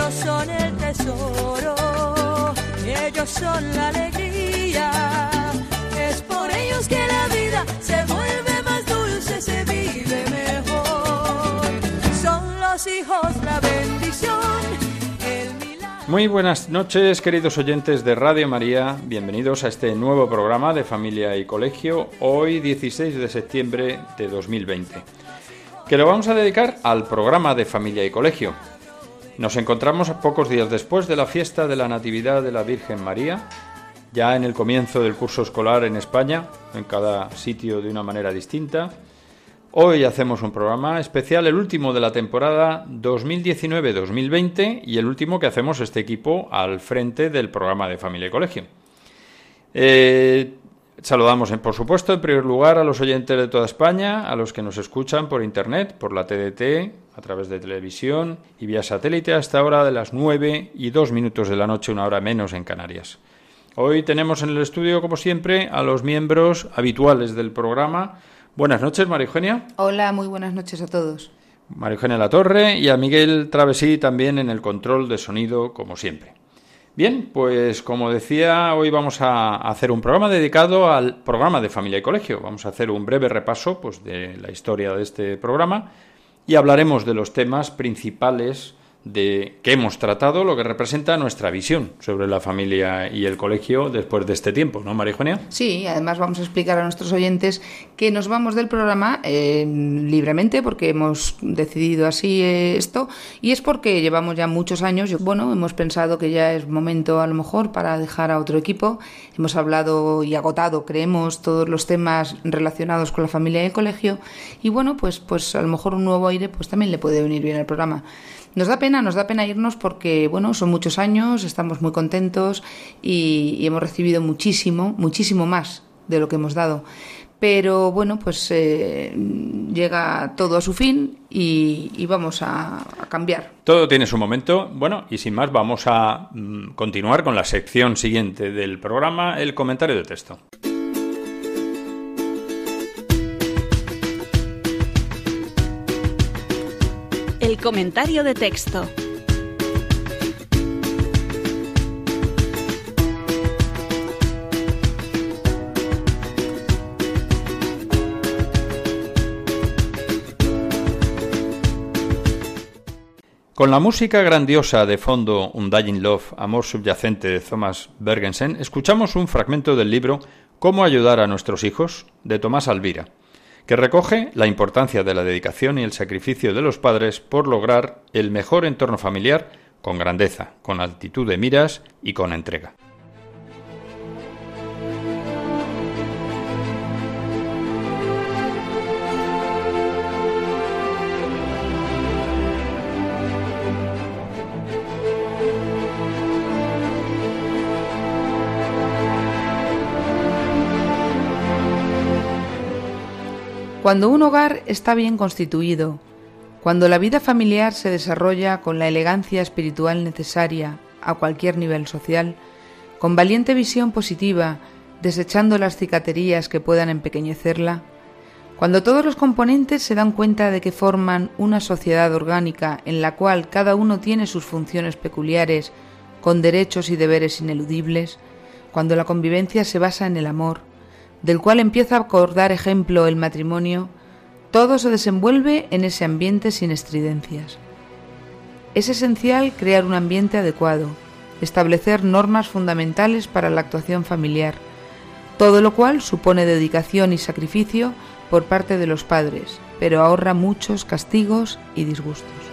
Ellos son el tesoro, ellos son la alegría. Es por ellos que la vida se vuelve más dulce, se vive mejor. Son los hijos la bendición. El milagro. Muy buenas noches, queridos oyentes de Radio María. Bienvenidos a este nuevo programa de Familia y Colegio, hoy 16 de septiembre de 2020, que lo vamos a dedicar al programa de Familia y Colegio. Nos encontramos pocos días después de la fiesta de la Natividad de la Virgen María, ya en el comienzo del curso escolar en España, en cada sitio de una manera distinta. Hoy hacemos un programa especial, el último de la temporada 2019-2020 y el último que hacemos este equipo al frente del programa de Familia y Colegio. Eh, saludamos, por supuesto, en primer lugar a los oyentes de toda España, a los que nos escuchan por Internet, por la TDT, a través de televisión y vía satélite hasta ahora de las 9 y 2 minutos de la noche, una hora menos en Canarias. Hoy tenemos en el estudio, como siempre, a los miembros habituales del programa. Buenas noches, María Eugenia. Hola, muy buenas noches a todos. María Eugenia Latorre y a Miguel Travesí también en el control de sonido, como siempre. Bien, pues como decía, hoy vamos a hacer un programa dedicado al programa de familia y colegio. Vamos a hacer un breve repaso pues, de la historia de este programa y hablaremos de los temas principales de que hemos tratado, lo que representa nuestra visión sobre la familia y el colegio después de este tiempo, ¿no, María Eugenia? Sí, además vamos a explicar a nuestros oyentes que nos vamos del programa eh, libremente porque hemos decidido así eh, esto y es porque llevamos ya muchos años, bueno, hemos pensado que ya es momento a lo mejor para dejar a otro equipo, hemos hablado y agotado, creemos, todos los temas relacionados con la familia y el colegio y bueno, pues, pues a lo mejor un nuevo aire pues también le puede venir bien al programa. Nos da pena, nos da pena irnos porque, bueno, son muchos años, estamos muy contentos y, hemos recibido muchísimo, muchísimo más de lo que hemos dado. Pero bueno, pues eh, llega todo a su fin y, vamos a, a, cambiar. Todo tiene su momento. Bueno, y sin más, vamos a mm, continuar con la sección siguiente del programa, el comentario de texto. Comentario de texto. Con la música grandiosa de fondo Undying Love, Amor subyacente de Thomas Bergensen, escuchamos un fragmento del libro Cómo ayudar a nuestros hijos de Tomás Alvira que recoge la importancia de la dedicación y el sacrificio de los padres por lograr el mejor entorno familiar con grandeza, con altitud de miras y con entrega. Cuando un hogar está bien constituido, cuando la vida familiar se desarrolla con la elegancia espiritual necesaria a cualquier nivel social, con valiente visión positiva, desechando las cicaterías que puedan empequeñecerla, cuando todos los componentes se dan cuenta de que forman una sociedad orgánica en la cual cada uno tiene sus funciones peculiares, con derechos y deberes ineludibles, cuando la convivencia se basa en el amor, del cual empieza a acordar ejemplo el matrimonio, todo se desenvuelve en ese ambiente sin estridencias. Es esencial crear un ambiente adecuado, establecer normas fundamentales para la actuación familiar, todo lo cual supone dedicación y sacrificio por parte de los padres, pero ahorra muchos castigos y disgustos.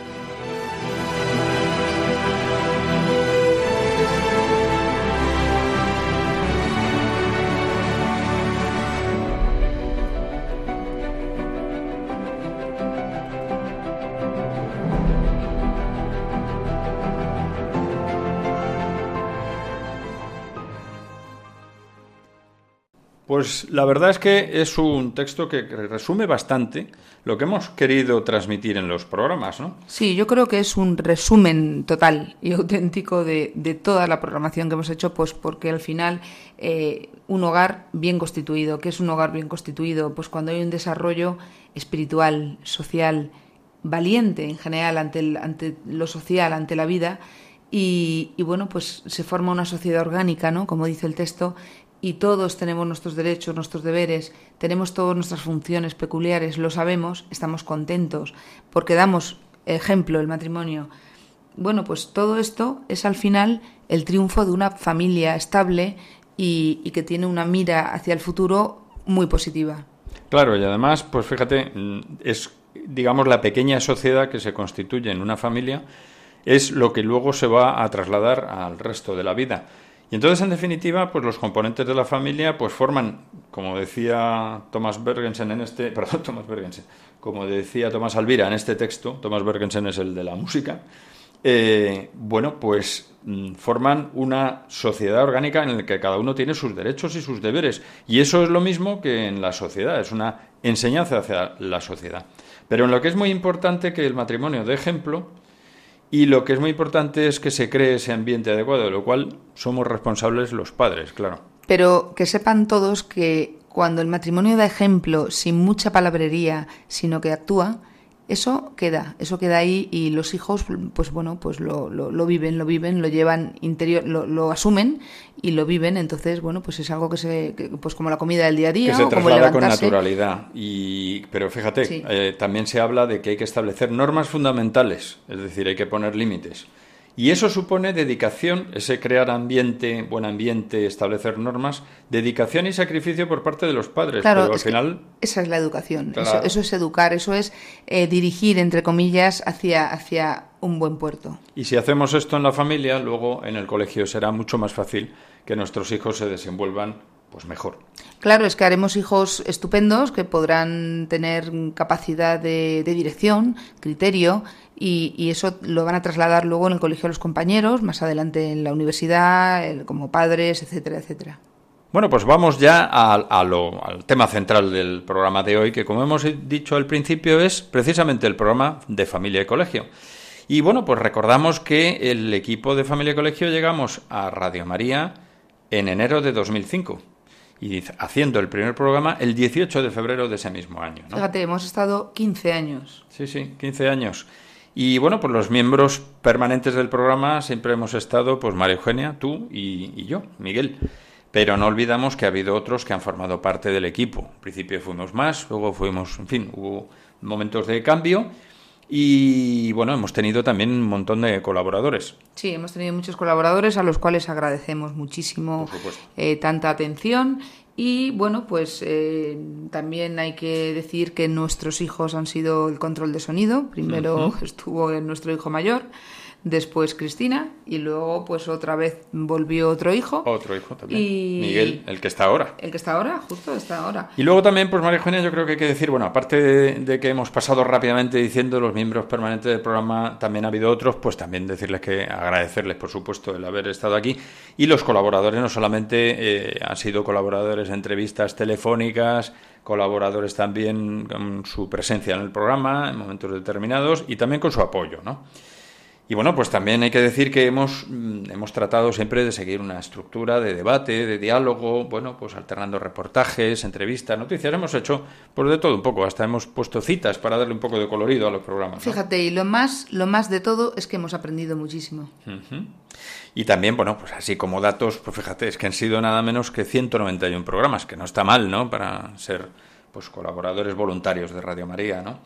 Pues la verdad es que es un texto que resume bastante lo que hemos querido transmitir en los programas, ¿no? Sí, yo creo que es un resumen total y auténtico de, toda la programación que hemos hecho, pues porque al final eh, un hogar bien constituido, ¿qué es un hogar bien constituido? Pues cuando hay un desarrollo espiritual, social, valiente en general ante, ante lo social, ante la vida, y, bueno, pues se forma una sociedad orgánica, ¿no? Como dice el texto, y todos tenemos nuestros derechos, nuestros deberes, tenemos todas nuestras funciones peculiares, lo sabemos, estamos contentos porque damos ejemplo el matrimonio. Bueno, pues todo esto es al final el triunfo de una familia estable y, que tiene una mira hacia el futuro muy positiva. Claro, y además, pues fíjate, es digamos la pequeña sociedad que se constituye en una familia es lo que luego se va a trasladar al resto de la vida. Y entonces, en definitiva, pues los componentes de la familia pues forman, como decía Thomas Bergensen en este, perdón, Thomas Bergensen, como decía Thomas Alvira en este texto, Thomas Bergensen es el de la música, eh, bueno, pues mm, forman una sociedad orgánica en la que cada uno tiene sus derechos y sus deberes. Y eso es lo mismo que en la sociedad, es una enseñanza hacia la sociedad. Pero en lo que es muy importante que el matrimonio de ejemplo, y lo que es muy importante es que se cree ese ambiente adecuado, de lo cual somos responsables los padres, claro. Pero que sepan todos que cuando el matrimonio da ejemplo sin mucha palabrería, sino que actúa, eso queda, eso queda ahí y los hijos, pues bueno, pues lo, lo, viven, lo viven, lo llevan interior, lo, asumen y lo viven. Entonces, bueno, pues es algo que se, pues como la comida del día a día, que se o como con naturalidad. Y, pero fíjate, eh, también se habla de que hay que establecer normas fundamentales, es decir, hay que poner límites. Y eso supone dedicación, ese crear ambiente, buen ambiente, establecer normas, dedicación y sacrificio por parte de los padres. Claro, al final... esa es la educación, eso, es educar, eso es eh, dirigir, entre comillas, hacia, hacia un buen puerto. Y si hacemos esto en la familia, luego en el colegio será mucho más fácil que nuestros hijos se desenvuelvan pues mejor. Claro, es que haremos hijos estupendos que podrán tener capacidad de, dirección, criterio, y, eso lo van a trasladar luego en el colegio a los compañeros, más adelante en la universidad, como padres, etcétera, etcétera. Bueno, pues vamos ya al tema central del programa de hoy, que como hemos dicho al principio es precisamente el programa de familia y colegio. Y bueno, pues recordamos que el equipo de familia y colegio llegamos a Radio María en enero de 2005 y haciendo el primer programa el 18 de febrero de ese mismo año. Fíjate, hemos estado 15 años. Sí, sí, 15 años. Y bueno, pues los miembros permanentes del programa siempre hemos estado, pues María Eugenia, tú y, yo, Miguel. Pero no olvidamos que ha habido otros que han formado parte del equipo. Al principio fuimos más, luego fuimos, en fin, hubo momentos de cambio y bueno, hemos tenido también un montón de colaboradores. Sí, hemos tenido muchos colaboradores a los cuales agradecemos muchísimo eh, tanta atención. Y bueno, pues eh, también hay que decir que nuestros hijos han sido el control de sonido. Primero estuvo nuestro hijo mayor después Cristina y luego pues otra vez volvió otro hijo. Otro hijo también. Miguel, el que está ahora. El que está ahora, justo está ahora. Y luego también, pues María Eugenia, yo creo que hay que decir, bueno, aparte de, que hemos pasado rápidamente diciendo los miembros permanentes del programa, también ha habido otros, pues también decirles que agradecerles, por supuesto, el haber estado aquí. Y los colaboradores no solamente eh, han sido colaboradores de entrevistas telefónicas, colaboradores también con su presencia en el programa en momentos determinados y también con su apoyo, ¿no? Y bueno, pues también hay que decir que hemos, mm, hemos tratado siempre de seguir una estructura de debate, de diálogo, bueno, pues alternando reportajes, entrevistas, noticias. Hemos hecho pues de todo un poco, hasta hemos puesto citas para darle un poco de colorido a los programas. Fíjate, y lo más, lo más de todo es que hemos aprendido muchísimo. Y también, bueno, pues así como datos, pues fíjate, es que han sido nada menos que 191 programas, que no está mal, ¿no? Para ser pues colaboradores voluntarios de Radio María, ¿no?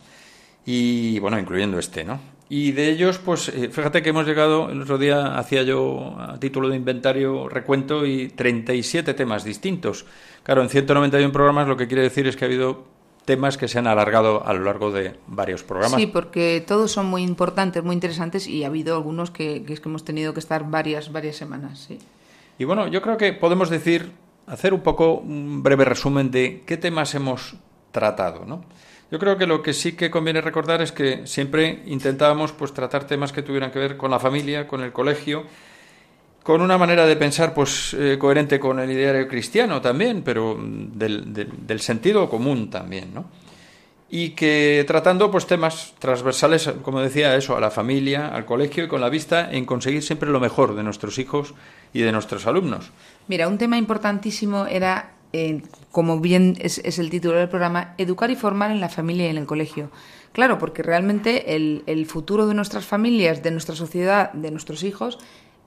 Y bueno, incluyendo este, ¿no? Y de ellos, pues eh, fíjate que hemos llegado, el otro día hacía yo a título de inventario recuento y 37 temas distintos. Claro, en 191 programas lo que quiere decir es que ha habido temas que se han alargado a lo largo de varios programas. Sí, porque todos son muy importantes, muy interesantes y ha habido algunos que, que es que hemos tenido que estar varias, varias semanas. Sí. Y bueno, yo creo que podemos decir, hacer un poco un breve resumen de qué temas hemos tratado, ¿no? Yo creo que lo que sí que conviene recordar es que siempre intentábamos pues tratar temas que tuvieran que ver con la familia, con el colegio con una manera de pensar pues eh, coherente con el ideario cristiano también, pero del, del, sentido común también, ¿no? Y que tratando pues temas transversales, como decía, eso, a la familia, al colegio y con la vista en conseguir siempre lo mejor de nuestros hijos y de nuestros alumnos. Mira, un tema importantísimo era, como bien es, es, el título del programa, educar y formar en la familia y en el colegio. Claro, porque realmente el, el futuro de nuestras familias, de nuestra sociedad, de nuestros hijos,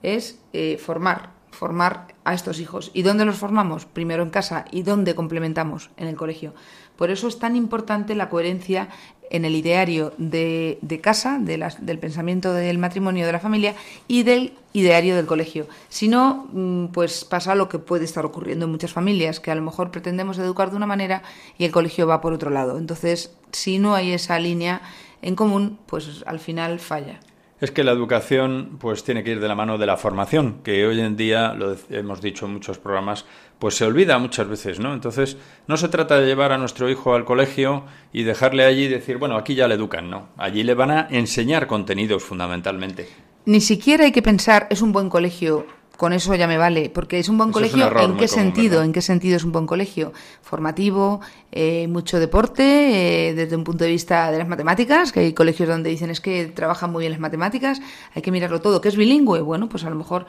es eh, formar, formar a estos hijos. ¿Y dónde los formamos? Primero en casa. ¿Y dónde complementamos? En el colegio. Por eso es tan importante la coherencia en el ideario de, casa, de del pensamiento del matrimonio de la familia y del ideario del colegio. Si no, mm, pues pasa lo que puede estar ocurriendo en muchas familias, que a lo mejor pretendemos educar de una manera y el colegio va por otro lado. Entonces, si no hay esa línea en común, pues al final falla es que la educación pues tiene que ir de la mano de la formación, que hoy en día, lo hemos dicho en muchos programas, pues se olvida muchas veces, ¿no? Entonces, no se trata de llevar a nuestro hijo al colegio y dejarle allí y decir, bueno, aquí ya le educan, ¿no? Allí le van a enseñar contenidos fundamentalmente. Ni siquiera hay que pensar, es un buen colegio con eso ya me vale, porque es un buen colegio. ¿En qué sentido? ¿En qué sentido es un buen colegio? Formativo, eh, mucho deporte, eh, desde un punto de vista de las matemáticas, que hay colegios donde dicen es que trabajan muy bien las matemáticas, hay que mirarlo todo. ¿Que es bilingüe? Bueno, pues a lo mejor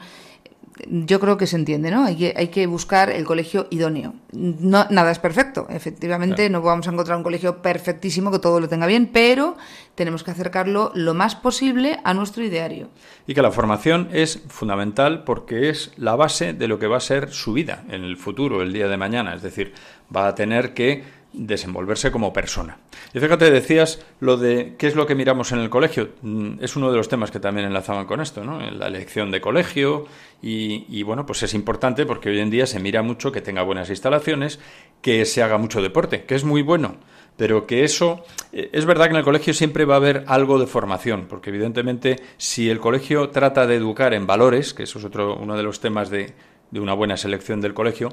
yo creo que se entiende, ¿no? Hay que, hay que buscar el colegio idóneo. No, nada es perfecto, efectivamente, no vamos a encontrar un colegio perfectísimo que todo lo tenga bien, pero tenemos que acercarlo lo más posible a nuestro ideario. Y que la formación es fundamental porque es la base de lo que va a ser su vida en el futuro, el día de mañana. Es decir, va a tener que desenvolverse como persona. Y fíjate, decías lo de qué es lo que miramos en el colegio. Mm, es uno de los temas que también enlazaban con esto, ¿no? La elección de colegio y, y, bueno, pues es importante porque hoy en día se mira mucho que tenga buenas instalaciones, que se haga mucho deporte, que es muy bueno, pero que eso eh, es verdad que en el colegio siempre va a haber algo de formación, porque evidentemente si el colegio trata de educar en valores, que eso es otro uno de los temas de, de una buena selección del colegio,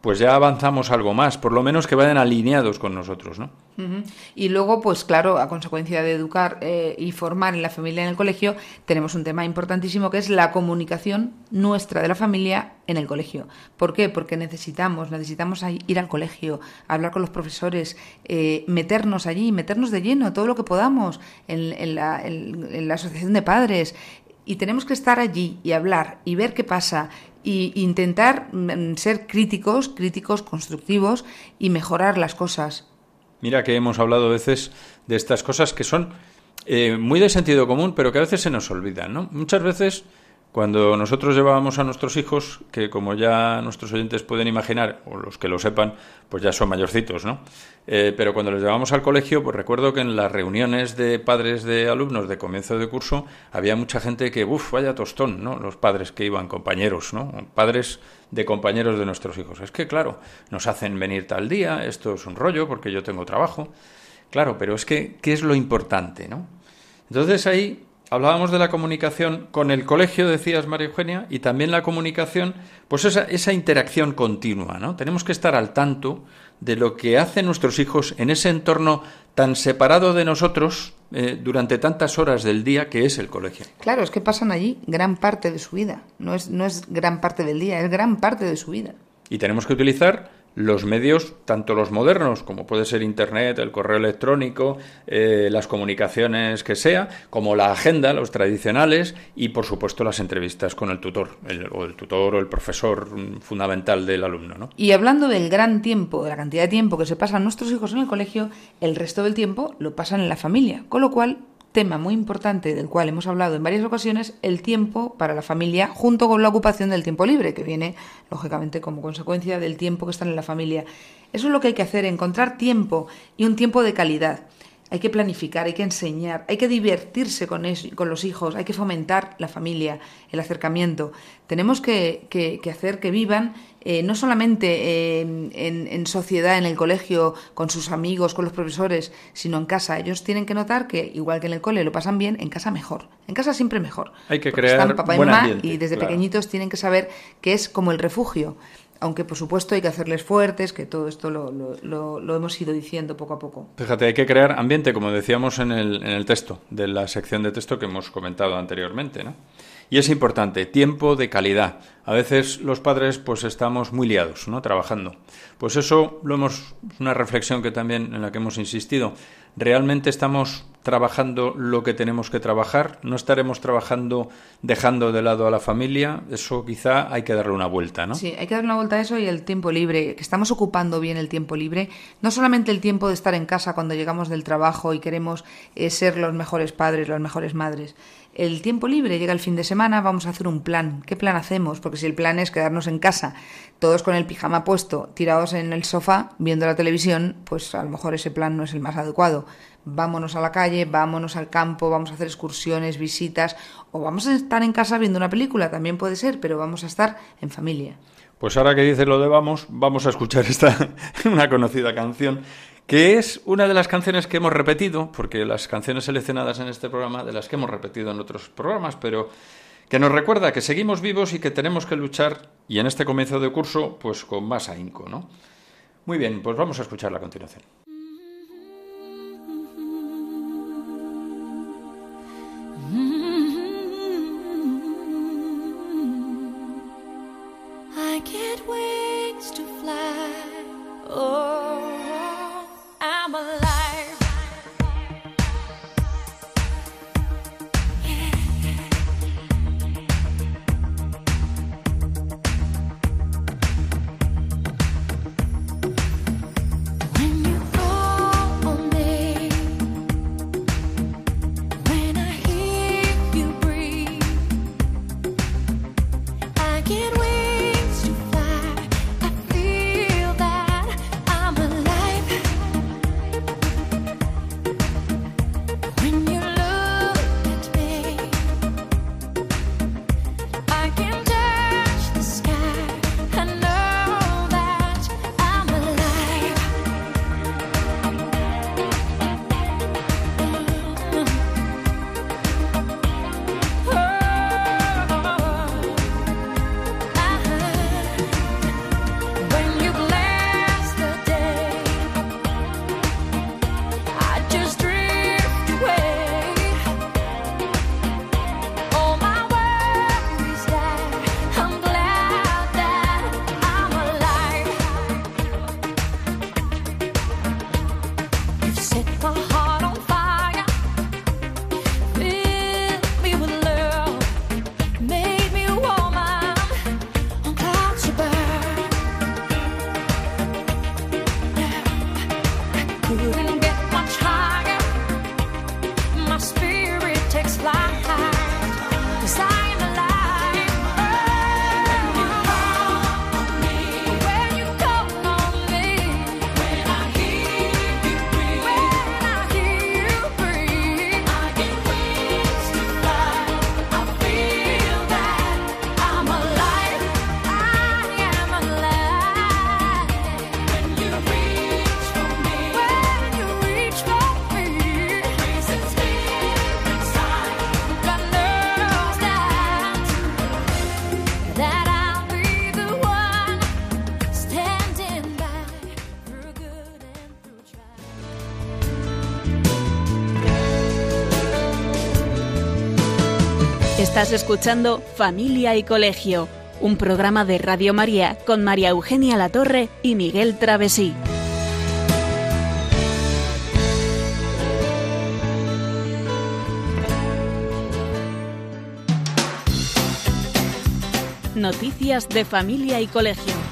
pues ya avanzamos algo más, por lo menos que vayan alineados con nosotros, ¿no? Y luego, pues claro, a consecuencia de educar eh, y formar en la familia en el colegio, tenemos un tema importantísimo que es la comunicación nuestra de la familia en el colegio. ¿Por qué? Porque necesitamos, necesitamos ir al colegio, hablar con los profesores, eh, meternos allí, meternos de lleno todo lo que podamos en, la, en la asociación de padres, y tenemos que estar allí y hablar y ver qué pasa e intentar mm, ser críticos, críticos constructivos y mejorar las cosas. Mira que hemos hablado a veces de estas cosas que son eh, muy de sentido común, pero que a veces se nos olvidan, ¿no? Muchas veces cuando nosotros llevábamos a nuestros hijos, que como ya nuestros oyentes pueden imaginar, o los que lo sepan, pues ya son mayorcitos, ¿no? Eh, pero cuando los llevábamos al colegio, pues recuerdo que en las reuniones de padres de alumnos de comienzo de curso había mucha gente que, uff, vaya tostón, ¿no? Los padres que iban, compañeros, ¿no? Padres de compañeros de nuestros hijos. Es que, claro, nos hacen venir tal día, esto es un rollo porque yo tengo trabajo. Claro, pero es que, ¿qué es lo importante, no? Entonces ahí hablábamos de la comunicación con el colegio, decías María Eugenia, y también la comunicación, pues esa, esa interacción continua, ¿no? Tenemos que estar al tanto de lo que hacen nuestros hijos en ese entorno tan separado de nosotros eh, durante tantas horas del día que es el colegio. Claro, es que pasan allí gran parte de su vida, no es, no es gran parte del día, es gran parte de su vida. Y tenemos que utilizar los medios, tanto los modernos, como puede ser Internet, el correo electrónico, eh, las comunicaciones que sea, como la agenda, los tradicionales, y por supuesto las entrevistas con el tutor, o el tutor o el profesor fundamental del alumno. ¿no? Y hablando del gran tiempo, de la cantidad de tiempo que se pasan nuestros hijos en el colegio, el resto del tiempo lo pasan en la familia, con lo cual tema muy importante del cual hemos hablado en varias ocasiones, el tiempo para la familia junto con la ocupación del tiempo libre, que viene lógicamente como consecuencia del tiempo que están en la familia. Eso es lo que hay que hacer, encontrar tiempo y un tiempo de calidad. Hay que planificar, hay que enseñar, hay que divertirse con, con los hijos, hay que fomentar la familia, el acercamiento. Tenemos que, que hacer que vivan eh, no solamente eh, en, sociedad, en el colegio, con sus amigos, con los profesores, sino en casa. Ellos tienen que notar que, igual que en el cole lo pasan bien, en casa mejor. En casa siempre mejor. Hay que crear están papá y mamá y desde pequeñitos tienen que saber que es como el refugio. Aunque, por supuesto, hay que hacerles fuertes, que todo esto lo, lo, hemos ido diciendo poco a poco. Fíjate, hay que crear ambiente, como decíamos en el, en el texto, de la sección de texto que hemos comentado anteriormente, ¿no? Y es importante, tiempo de calidad. A veces los padres pues estamos muy liados, ¿no? Trabajando. Pues eso lo hemos una reflexión que también en la que hemos insistido. ¿Realmente estamos trabajando lo que tenemos que trabajar? ¿No estaremos trabajando dejando de lado a la familia? Eso quizá hay que darle una vuelta, ¿no? Sí, hay que darle una vuelta a eso y el tiempo libre, que estamos ocupando bien el tiempo libre, no solamente el tiempo de estar en casa cuando llegamos del trabajo y queremos eh, ser los mejores padres, las mejores madres, el tiempo libre, llega el fin de semana, vamos a hacer un plan. ¿Qué plan hacemos? Porque si el plan es quedarnos en casa, todos con el pijama puesto, tirados en el sofá, viendo la televisión, pues a lo mejor ese plan no es el más adecuado. Vámonos a la calle, vámonos al campo, vamos a hacer excursiones, visitas, o vamos a estar en casa viendo una película, también puede ser, pero vamos a estar en familia. Pues ahora que dices lo de vamos, vamos a escuchar esta una conocida canción que es una de las canciones que hemos repetido, porque las canciones seleccionadas en este programa, de las que hemos repetido en otros programas, pero que nos recuerda que seguimos vivos y que tenemos que luchar, y en este comienzo de curso, pues con más ahínco, ¿no? Muy bien, pues vamos a escucharla a continuación. I'm alive. Estás escuchando Familia y Colegio, un programa de Radio María con María Eugenia Latorre y Miguel Travesí. Noticias de Familia y Colegio.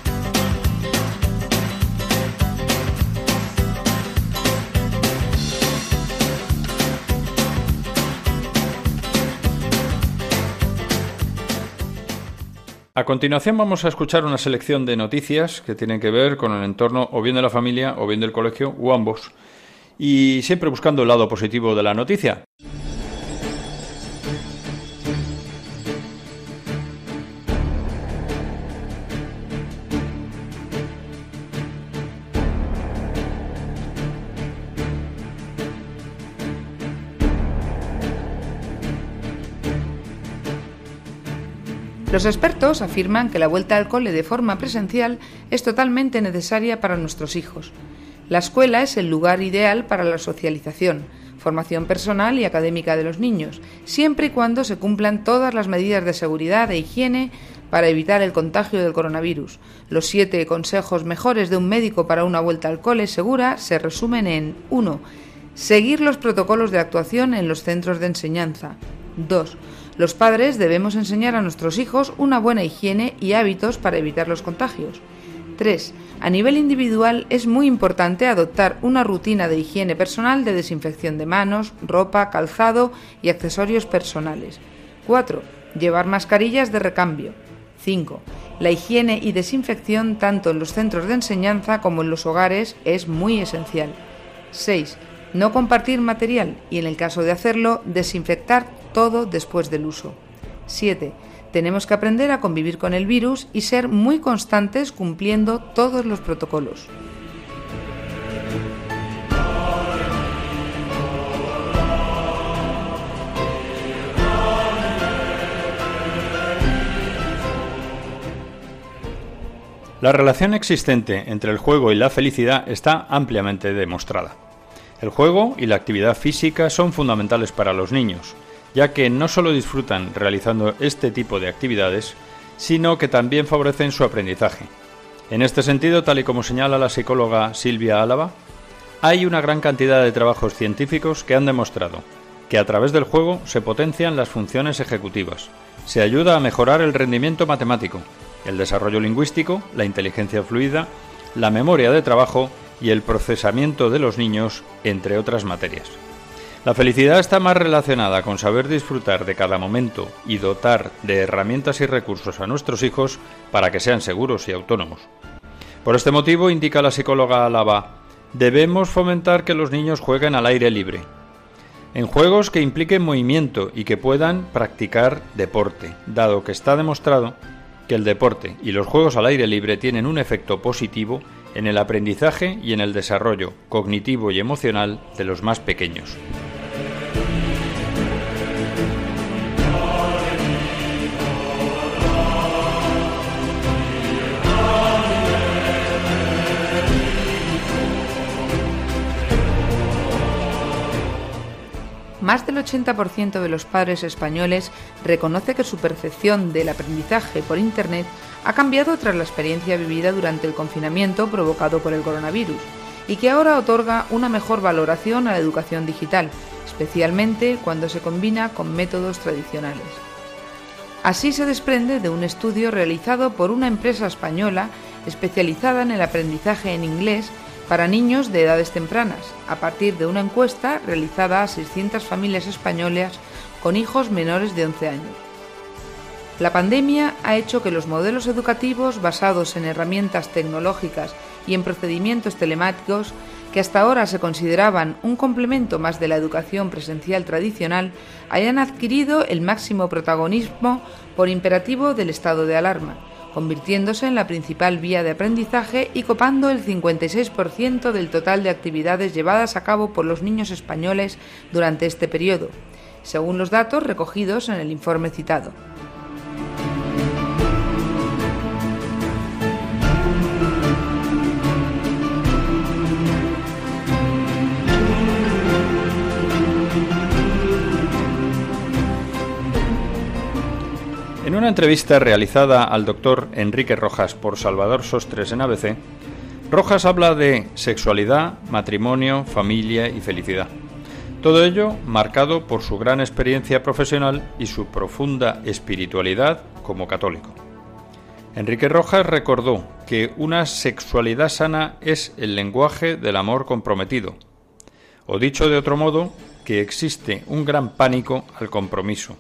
A continuación vamos a escuchar una selección de noticias que tienen que ver con el entorno o bien de la familia o bien del colegio o ambos. Y siempre buscando el lado positivo de la noticia. Los expertos afirman que la vuelta al cole de forma presencial es totalmente necesaria para nuestros hijos. La escuela es el lugar ideal para la socialización, formación personal y académica de los niños, siempre y cuando se cumplan todas las medidas de seguridad e higiene para evitar el contagio del coronavirus. Los siete consejos mejores de un médico para una vuelta al cole segura se resumen en 1. Seguir los protocolos de actuación en los centros de enseñanza. 2. Los padres debemos enseñar a nuestros hijos una buena higiene y hábitos para evitar los contagios. 3. A nivel individual es muy importante adoptar una rutina de higiene personal de desinfección de manos, ropa, calzado y accesorios personales. 4. Llevar mascarillas de recambio. 5. La higiene y desinfección tanto en los centros de enseñanza como en los hogares es muy esencial. 6. No compartir material y en el caso de hacerlo, desinfectar todo después del uso. 7. Tenemos que aprender a convivir con el virus y ser muy constantes cumpliendo todos los protocolos. La relación existente entre el juego y la felicidad está ampliamente demostrada. El juego y la actividad física son fundamentales para los niños, ya que no solo disfrutan realizando este tipo de actividades, sino que también favorecen su aprendizaje. En este sentido, tal y como señala la psicóloga Silvia Álava, hay una gran cantidad de trabajos científicos que han demostrado que a través del juego se potencian las funciones ejecutivas, se ayuda a mejorar el rendimiento matemático, el desarrollo lingüístico, la inteligencia fluida, la memoria de trabajo y el procesamiento de los niños, entre otras materias. La felicidad está más relacionada con saber disfrutar de cada momento y dotar de herramientas y recursos a nuestros hijos para que sean seguros y autónomos. Por este motivo, indica la psicóloga Alaba, debemos fomentar que los niños jueguen al aire libre, en juegos que impliquen movimiento y que puedan practicar deporte, dado que está demostrado que el deporte y los juegos al aire libre tienen un efecto positivo en el aprendizaje y en el desarrollo cognitivo y emocional de los más pequeños. Más del 80% de los padres españoles reconoce que su percepción del aprendizaje por Internet ha cambiado tras la experiencia vivida durante el confinamiento provocado por el coronavirus y que ahora otorga una mejor valoración a la educación digital, especialmente cuando se combina con métodos tradicionales. Así se desprende de un estudio realizado por una empresa española especializada en el aprendizaje en inglés para niños de edades tempranas, a partir de una encuesta realizada a 600 familias españolas con hijos menores de 11 años. La pandemia ha hecho que los modelos educativos basados en herramientas tecnológicas y en procedimientos telemáticos, que hasta ahora se consideraban un complemento más de la educación presencial tradicional, hayan adquirido el máximo protagonismo por imperativo del estado de alarma convirtiéndose en la principal vía de aprendizaje y copando el 56% del total de actividades llevadas a cabo por los niños españoles durante este periodo, según los datos recogidos en el informe citado. En una entrevista realizada al doctor Enrique Rojas por Salvador Sostres en ABC, Rojas habla de sexualidad, matrimonio, familia y felicidad. Todo ello marcado por su gran experiencia profesional y su profunda espiritualidad como católico. Enrique Rojas recordó que una sexualidad sana es el lenguaje del amor comprometido, o dicho de otro modo, que existe un gran pánico al compromiso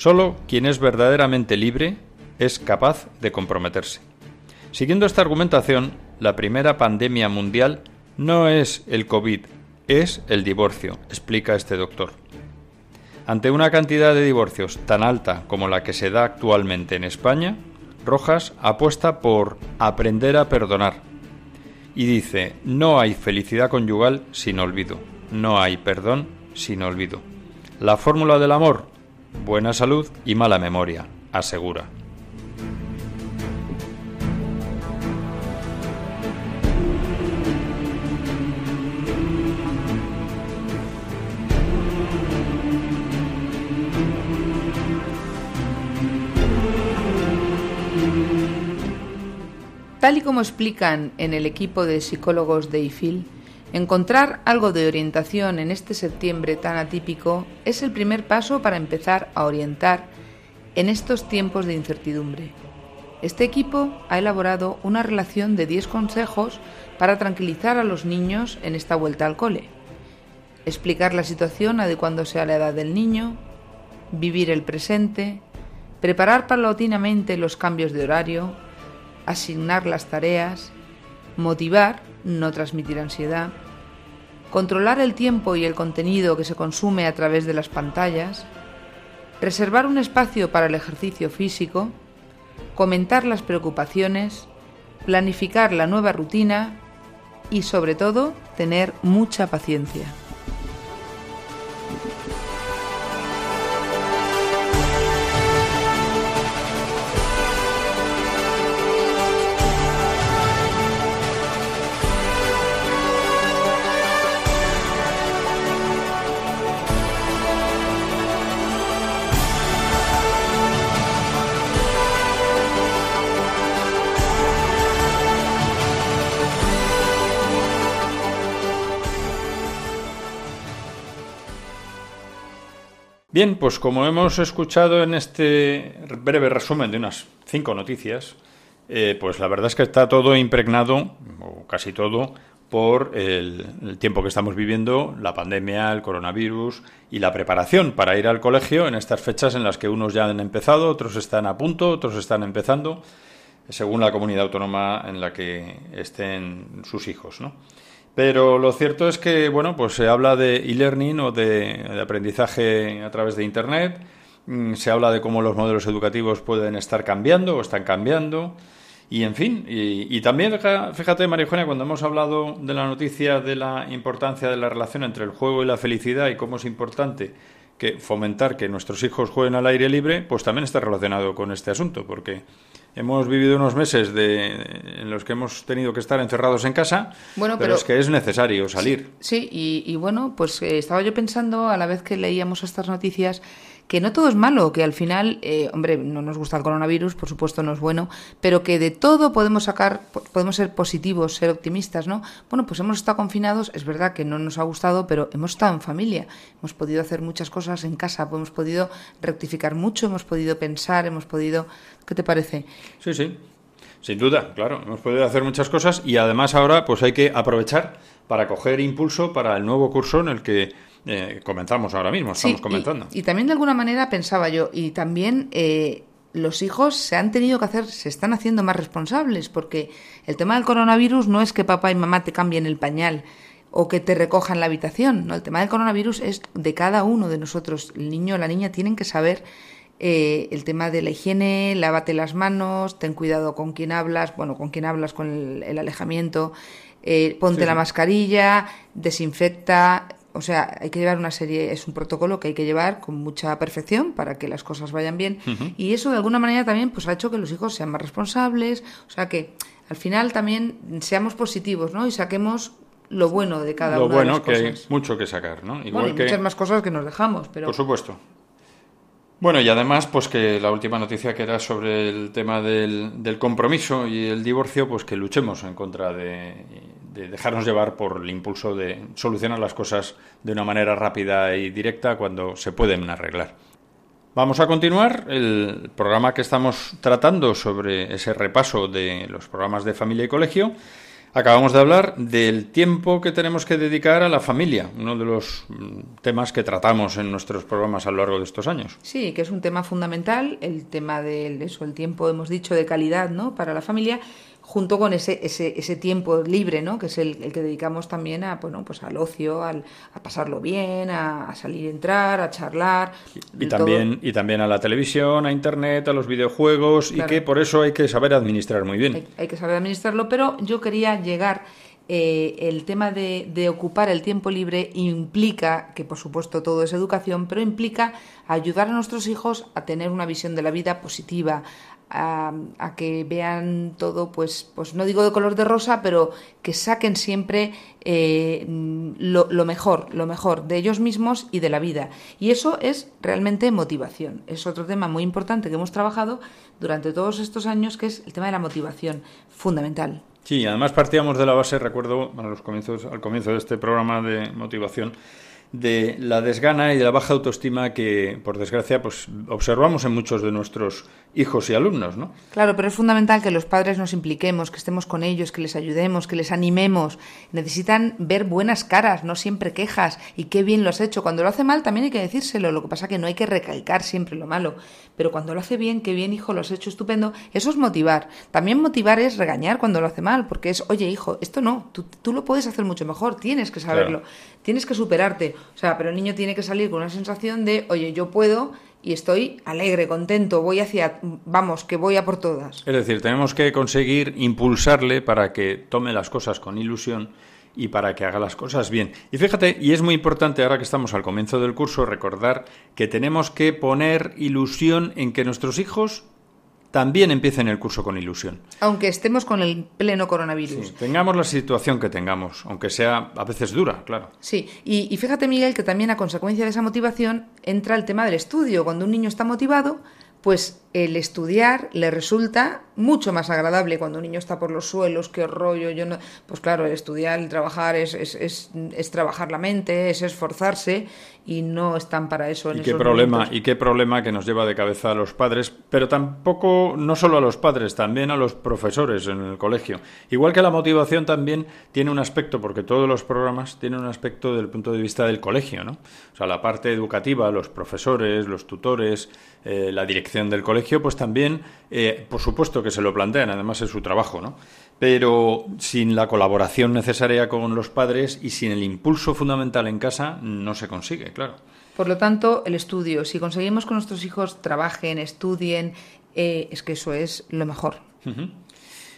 Solo quien es verdaderamente libre es capaz de comprometerse. Siguiendo esta argumentación, la primera pandemia mundial no es el COVID, es el divorcio, explica este doctor. Ante una cantidad de divorcios tan alta como la que se da actualmente en España, Rojas apuesta por aprender a perdonar y dice, no hay felicidad conyugal sin olvido, no hay perdón sin olvido. La fórmula del amor, Buena salud y mala memoria, asegura. Tal y como explican en el equipo de psicólogos de IFIL, encontrar algo de orientación en este septiembre tan atípico es el primer paso para empezar a orientar en estos tiempos de incertidumbre. Este equipo ha elaborado una relación de 10 consejos para tranquilizar a los niños en esta vuelta al cole. Explicar la situación adecuándose a la edad del niño, vivir el presente, preparar paulatinamente los cambios de horario, asignar las tareas, motivar, no transmitir ansiedad, controlar el tiempo y el contenido que se consume a través de las pantallas, reservar un espacio para el ejercicio físico, comentar las preocupaciones, planificar la nueva rutina y sobre todo tener mucha paciencia. Bien, pues como hemos escuchado en este breve resumen de unas cinco noticias, eh, pues la verdad es que está todo impregnado, o casi todo, por el, el, tiempo que estamos viviendo, la pandemia, el coronavirus y la preparación para ir al colegio en estas fechas en las que unos ya han empezado, otros están a punto, otros están empezando, según la comunidad autónoma en la que estén sus hijos, ¿no? Pero lo cierto es que, bueno, pues se habla de e-learning o de, aprendizaje a través de Internet, mm, se habla de cómo los modelos educativos pueden estar cambiando o están cambiando, y en fin, y, y también, fíjate, María Eugenia, cuando hemos hablado de la noticia de la importancia de la relación entre el juego y la felicidad y cómo es importante que fomentar que nuestros hijos jueguen al aire libre, pues también está relacionado con este asunto, porque hemos vivido unos meses de, en los que hemos tenido que estar encerrados en casa, bueno, pero, pero es que es necesario salir. Sí, sí y, y, bueno, pues eh, estaba yo pensando a la vez que leíamos estas noticias que no todo es malo, que al final, eh, hombre, no nos gusta el coronavirus, por supuesto no es bueno, pero que de todo podemos sacar, podemos ser positivos, ser optimistas, ¿no? Bueno, pues hemos estado confinados, es verdad que no nos ha gustado, pero hemos estado en familia, hemos podido hacer muchas cosas en casa, hemos podido rectificar mucho, hemos podido pensar, hemos podido... ¿Qué te parece? Sí, sí. Sin duda, claro, hemos podido hacer muchas cosas y además ahora pues hay que aprovechar para coger impulso para el nuevo curso en el que eh, comenzamos ahora mismo, estamos sí, comentando. Y, y, también de alguna manera pensaba yo, y también eh, los hijos se han tenido que hacer, se están haciendo más responsables, porque el tema del coronavirus no es que papá y mamá te cambien el pañal o que te recojan la habitación, no, el tema del coronavirus es de cada uno de nosotros, el niño o la niña tienen que saber eh, el tema de la higiene, lávate las manos, ten cuidado con quién hablas, bueno, con quién hablas con el, el alejamiento, eh, ponte sí, la mascarilla, desinfecta, o sea, hay que llevar una serie, es un protocolo que hay que llevar con mucha perfección para que las cosas vayan bien. Uh -huh. Y eso de alguna manera también pues ha hecho que los hijos sean más responsables, o sea que al final también seamos positivos, ¿no? Y saquemos lo bueno de cada lo una bueno de las que cosas. hay mucho que sacar, ¿no? Igual bueno, y que... muchas más cosas que nos dejamos, pero... Por supuesto. Bueno, y además, pues que la última noticia que era sobre el tema del, del compromiso y el divorcio, pues que luchemos en contra de, de, dejarnos llevar por el impulso de solucionar las cosas de una manera rápida y directa cuando se pueden arreglar. Vamos a continuar el programa que estamos tratando sobre ese repaso de los programas de familia y colegio Acabamos de hablar del tiempo que tenemos que dedicar a la familia, uno de los mm, temas que tratamos en nuestros programas a lo largo de estos años. Sí, que es un tema fundamental, el tema del eso, el tiempo, hemos dicho, de calidad, ¿no? Para la familia junto con ese, ese, ese tiempo libre, ¿no? que es el, el, que dedicamos también a, bueno, pues al ocio, al, a pasarlo bien, a, a, salir y entrar, a charlar. Y, y también, y también a la televisión, a internet, a los videojuegos, claro. y que por eso hay que saber administrar muy bien. Hay, hay que saber administrarlo, pero yo quería llegar eh, el tema de, de, ocupar el tiempo libre implica, que por supuesto todo es educación, pero implica ayudar a nuestros hijos a tener una visión de la vida positiva, a, que vean todo, pues, pues no digo de color de rosa, pero que saquen siempre eh, lo, lo, mejor, lo mejor de ellos mismos y de la vida. Y eso es realmente motivación. Es otro tema muy importante que hemos trabajado durante todos estos años, que es el tema de la motivación, fundamental. Sí, además partíamos de la base, recuerdo, a los comienzos, al comienzo de este programa de motivación, de la desgana y de la baja autoestima que, por desgracia, pues observamos en muchos de nuestros hijos y alumnos, ¿no? Claro, pero es fundamental que los padres nos impliquemos, que estemos con ellos, que les ayudemos, que les animemos. Necesitan ver buenas caras, no siempre quejas y qué bien lo has hecho. Cuando lo hace mal también hay que decírselo, lo que pasa que no hay que recalcar siempre lo malo, pero cuando lo hace bien, qué bien, hijo, lo has hecho estupendo, eso es motivar. También motivar es regañar cuando lo hace mal, porque es, oye, hijo, esto no, tú, lo puedes hacer mucho mejor, tienes que saberlo, tienes que superarte. O sea, pero el niño tiene que salir con una sensación de, oye, yo puedo y estoy alegre, contento, voy hacia, vamos, que voy a por todas. Es decir, tenemos que conseguir impulsarle para que tome las cosas con ilusión y para que haga las cosas bien. Y fíjate, y es muy importante ahora que estamos al comienzo del curso, recordar que tenemos que poner ilusión en que nuestros hijos también empiecen el curso con ilusión. Aunque estemos con el pleno coronavirus. tengamos la situación que tengamos, aunque sea a veces dura, claro. Sí, y, y fíjate Miguel que también a consecuencia de esa motivación entra el tema del estudio. Cuando un niño está motivado, pues el estudiar le resulta mucho más agradable cuando un niño está por los suelos, qué rollo, yo no... Pues claro, el estudiar, el trabajar es, es, es, trabajar la mente, es esforzarse y no están para eso. En ¿Y qué problema Y qué problema que nos lleva de cabeza a los padres, pero tampoco, no solo a los padres, también a los profesores en el colegio. Igual que la motivación también tiene un aspecto, porque todos los programas tienen un aspecto del punto de vista del colegio, ¿no? O sea, la parte educativa, los profesores, los tutores, eh, la dirección del colegio, pues también, eh, por supuesto que se lo plantean, además es su trabajo, ¿no? Pero sin la colaboración necesaria con los padres y sin el impulso fundamental en casa, no se consigue, claro. Por lo tanto, el estudio, si conseguimos que nuestros hijos trabajen, estudien, eh, es que eso es lo mejor.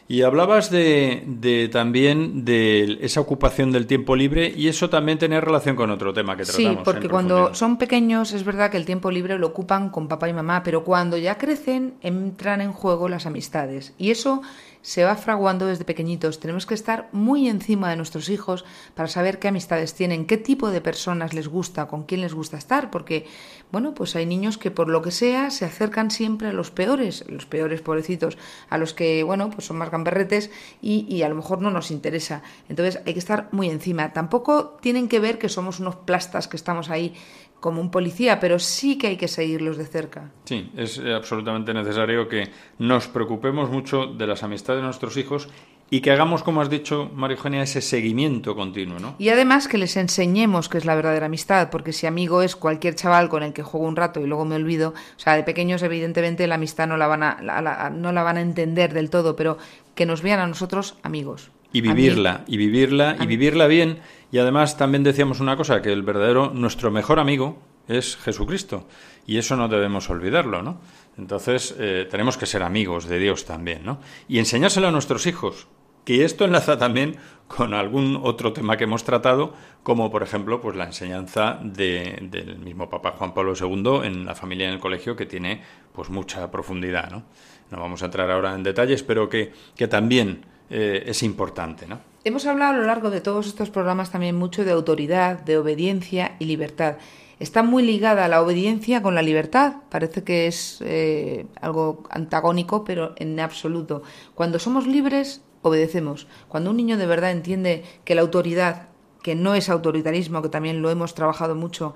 Y hablabas de, también de esa ocupación del tiempo libre y eso también tiene relación con otro tema que tratamos. Sí, porque cuando son pequeños es verdad que el tiempo libre lo ocupan con papá y mamá, pero cuando ya crecen entran en juego las amistades y eso se va fraguando desde pequeñitos. Tenemos que estar muy encima de nuestros hijos para saber qué amistades tienen, qué tipo de personas les gusta, con quién les gusta estar, porque, bueno, pues hay niños que por lo que sea se acercan siempre a los peores, los peores pobrecitos, a los que, bueno, pues son más gamberretes y, y a lo mejor no nos interesa. Entonces hay que estar muy encima. Tampoco tienen que ver que somos unos plastas que estamos ahí como un policía, pero sí que hay que seguirlos de cerca. Sí, es eh, absolutamente necesario que nos preocupemos mucho de las amistades de nuestros hijos y que hagamos, como has dicho, María Eugenia, ese seguimiento continuo, ¿no? Y además que les enseñemos qué es la verdadera amistad, porque si amigo es cualquier chaval con el que juego un rato y luego me olvido, o sea, de pequeños evidentemente la amistad no la van a, no la van a entender del todo, pero que nos vean a nosotros amigos. Y vivirla, y vivirla, y vivirla bien. Y además también decíamos una cosa, que el verdadero, nuestro mejor amigo es Jesucristo. Y eso no debemos olvidarlo, ¿no? Entonces eh, tenemos que ser amigos de Dios también, ¿no? Y enseñárselo a nuestros hijos, que esto enlaza también con algún otro tema que hemos tratado, como por ejemplo pues la enseñanza del mismo Papa Juan Pablo II en la familia en el colegio, que tiene pues mucha profundidad, ¿no? No vamos a entrar ahora en detalles, pero que, que también eh, es importante. ¿no? Hemos hablado a lo largo de todos estos programas también mucho de autoridad, de obediencia y libertad. Está muy ligada la obediencia con la libertad. Parece que es eh, algo antagónico, pero en absoluto. Cuando somos libres, obedecemos. Cuando un niño de verdad entiende que la autoridad que no es autoritarismo, que también lo hemos trabajado mucho,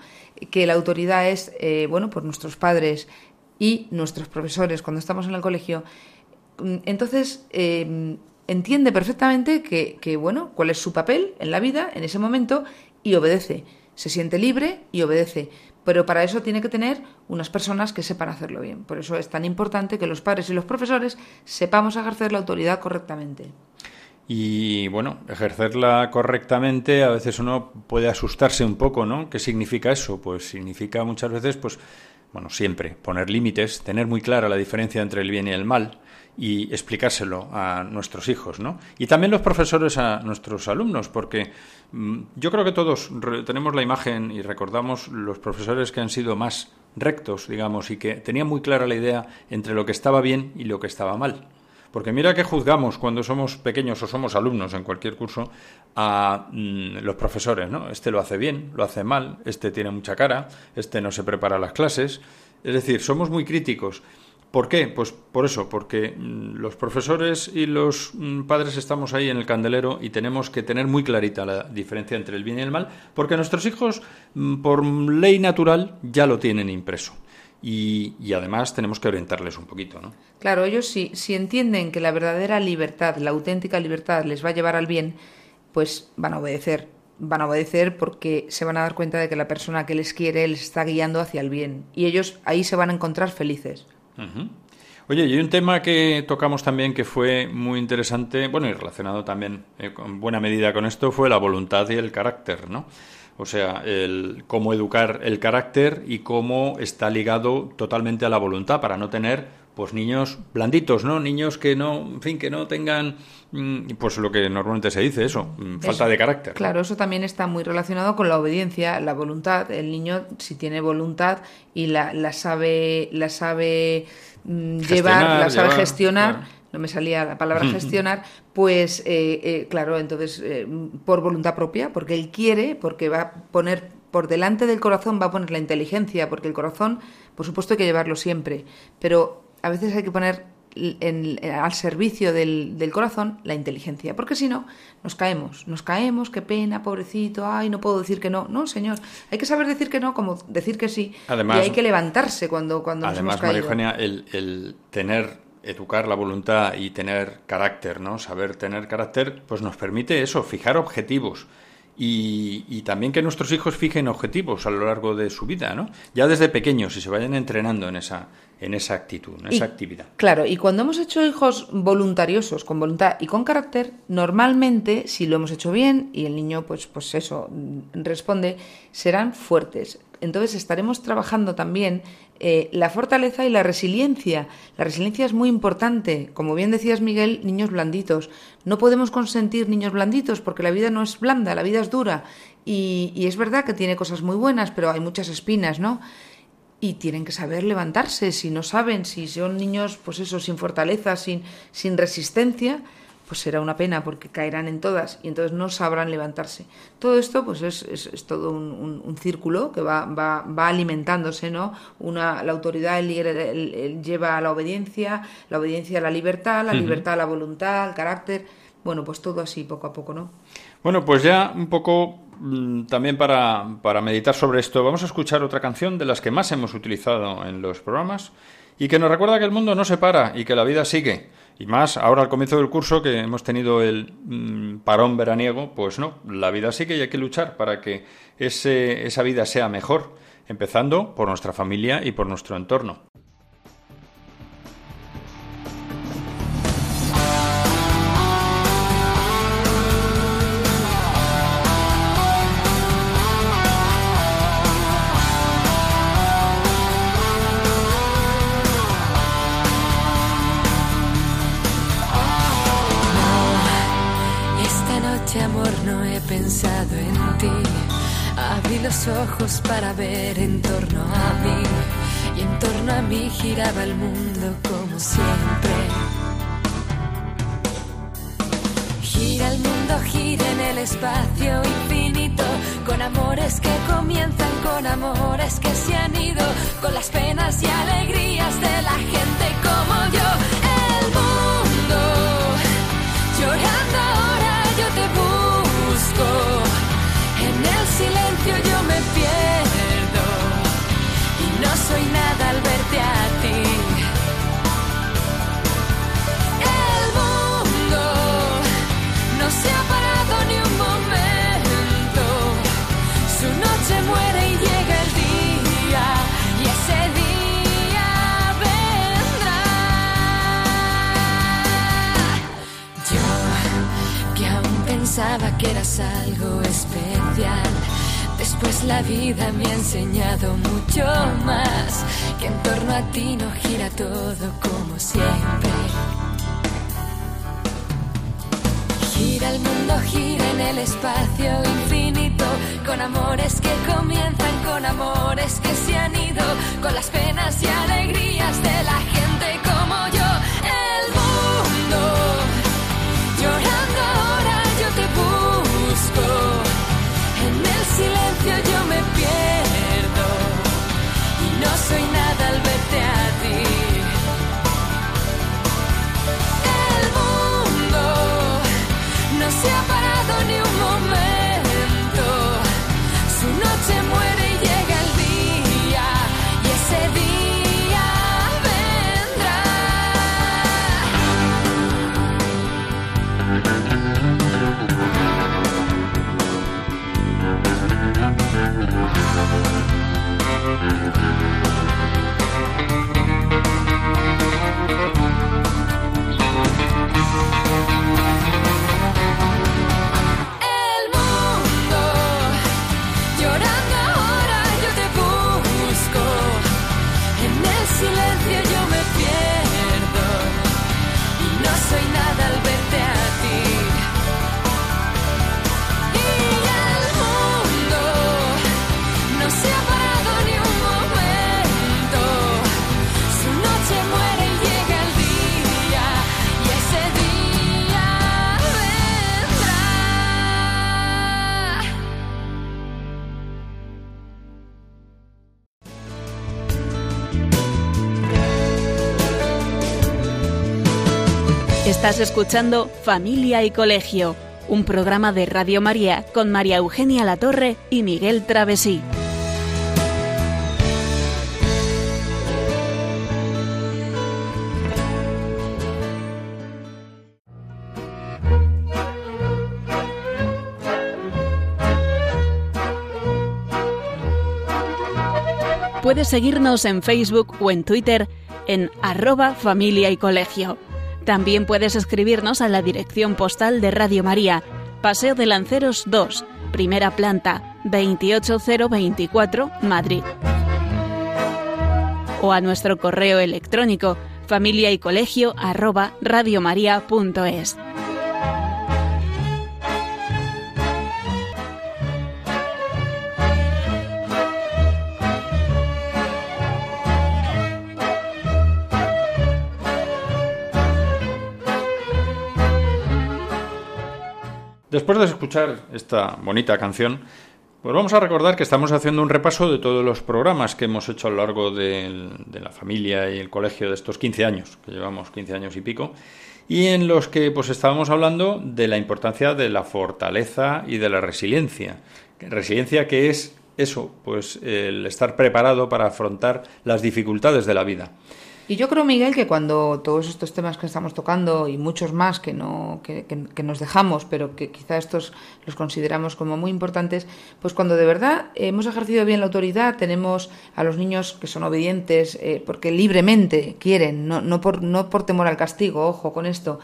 que la autoridad es, eh, bueno, por nuestros padres y nuestros profesores cuando estamos en el colegio, mm, entonces entiende perfectamente que, bueno, cuál es su papel en la vida en ese momento y obedece. Se siente libre y obedece. Pero para eso tiene que tener unas personas que sepan hacerlo bien. Por eso es tan importante que los padres y los profesores sepamos ejercer la autoridad correctamente. Y bueno, ejercerla correctamente, a veces uno puede asustarse un poco, ¿no? ¿Qué significa eso? Pues significa muchas veces, pues, bueno, siempre poner límites, tener muy clara la diferencia entre el bien y el mal, y explicárselo a nuestros hijos, ¿no? Y también los profesores a nuestros alumnos, porque mm, yo creo que todos tenemos la imagen y recordamos los profesores que han sido más rectos, digamos, y que tenían muy clara la idea entre lo que estaba bien y lo que estaba mal. Porque mira que juzgamos cuando somos pequeños o somos alumnos en cualquier curso a mm, los profesores, ¿no? Este lo hace bien, lo hace mal, este tiene mucha cara, este no se prepara las clases. Es decir, somos muy críticos. ¿Por qué? Pues por eso, porque mm, los profesores y los mm, padres estamos ahí en el candelero y tenemos que tener muy clarita la diferencia entre el bien y el mal, porque nuestros hijos, mm, por ley natural, ya lo tienen impreso. Y, además tenemos que orientarles un poquito, ¿no? Claro, ellos si, si entienden que la verdadera libertad, la auténtica libertad les va a llevar al bien, pues van a obedecer. Van a obedecer porque se van a dar cuenta de que la persona que les quiere les está guiando hacia el bien. Y ellos ahí se van a encontrar felices. Oye, y hay un tema que tocamos también que fue muy interesante, bueno, y relacionado también en eh, buena medida con esto, fue la voluntad y el carácter, ¿no? O sea, el, cómo educar el carácter y cómo está ligado totalmente a la voluntad para no tener pues niños blanditos, ¿no? Niños que no, en fin, que no tengan mm, pues lo que normalmente se dice, eso, mm, falta de carácter. Claro, eso también está muy relacionado con la obediencia, la voluntad. El niño, si tiene voluntad y la, la sabe, la sabe mm, llevar, la sabe gestionar. No me salía la palabra gestionar, pues eh, eh, claro, entonces eh, por voluntad propia, porque él quiere, porque va a poner por delante del corazón, va a poner la inteligencia, porque el corazón, por supuesto, hay que llevarlo siempre, pero a veces hay que poner al servicio del, corazón la inteligencia, porque si no, nos caemos, nos caemos, qué pena, pobrecito, ay, no puedo decir que no. No, señor, hay que saber decir que no como decir que sí. Además, y hay que levantarse cuando, cuando nos hemos caído. María Eugenia, el, tener, educar la voluntad y tener carácter, ¿no? Saber tener carácter, pues nos permite eso, fijar objetivos. Y, y, también que nuestros hijos fijen objetivos a lo largo de su vida, ¿no? Ya desde pequeños y se vayan entrenando en esa, en esa actitud, en esa actividad. Claro, y cuando hemos hecho hijos voluntariosos, con voluntad y con carácter, normalmente, si lo hemos hecho bien y el niño, pues, pues eso, responde, serán fuertes. Entonces estaremos trabajando también eh, la fortaleza y la resiliencia. La resiliencia es muy importante. Como bien decías, Miguel, niños blanditos. No podemos consentir niños blanditos porque la vida no es blanda, la vida es dura. Y, y es verdad que tiene cosas muy buenas, pero hay muchas espinas, ¿no? Y tienen que saber levantarse. Si no saben, si son niños, pues eso, sin fortaleza, sin, sin resistencia, pues será una pena porque caerán en todas y entonces no sabrán levantarse. Todo esto pues es, es, todo un, círculo que va, va, va, alimentándose, ¿no? Una, la autoridad el, lleva a la obediencia, la obediencia a la libertad, la libertad a la voluntad, al carácter, bueno, pues todo así poco a poco, ¿no? Bueno, pues ya un poco también para, para, meditar sobre esto, vamos a escuchar otra canción de las que más hemos utilizado en los programas y que nos recuerda que el mundo no se para y que la vida sigue. Y más ahora al comienzo del curso que hemos tenido el mm, parón veraniego, pues no, la vida sigue y hay que luchar para que ese, esa vida sea mejor, empezando por nuestra familia y por nuestro entorno. Los ojos para ver en torno a mí y en torno a mí giraba el mundo como siempre. Gira el mundo, gira en el espacio infinito, con amores que comienzan, con amores que se han ido, con las penas y alegrías de la gente como yo. Soy nada al verte a ti. El mundo no se ha parado ni un momento. Su noche muere y llega el día y ese día vendrá. Yo que aún pensaba que eras algo especial. Después la vida me ha enseñado mucho más, que en torno a ti no gira todo como siempre. Gira el mundo, gira en el espacio infinito, con amores que comienzan, con amores que se han ido con las penas y alegrías de la gente como yo. El mundo llorando ahora yo te busco. En el silencio yo me Estás escuchando Familia y Colegio, un programa de Radio María con María Eugenia Latorre y Miguel Travesí. Puedes seguirnos en Facebook o en Twitter en arroba familia y colegio. También puedes escribirnos a la dirección postal de Radio María, Paseo de Lanceros 2, primera planta, 28024, Madrid. O a nuestro correo electrónico familia y colegio arroba radiomaria.es. Después de escuchar esta bonita canción, pues vamos a recordar que estamos haciendo un repaso de todos los programas que hemos hecho a lo largo del- de, la familia y el colegio de estos 15 años, que llevamos 15 años y pico, y en los que pues estábamos hablando de la importancia de la fortaleza y de la resiliencia. Resiliencia que es eso, pues el estar preparado para afrontar las dificultades de la vida. Y yo creo, Miguel, que cuando todos estos temas que estamos tocando y muchos más que, no, que, que- nos dejamos, pero que quizá estos los consideramos como muy importantes, pues cuando de verdad hemos ejercido bien la autoridad, tenemos a los niños que son obedientes eh, porque libremente quieren, no, no, por, no por temor al castigo, ojo con esto.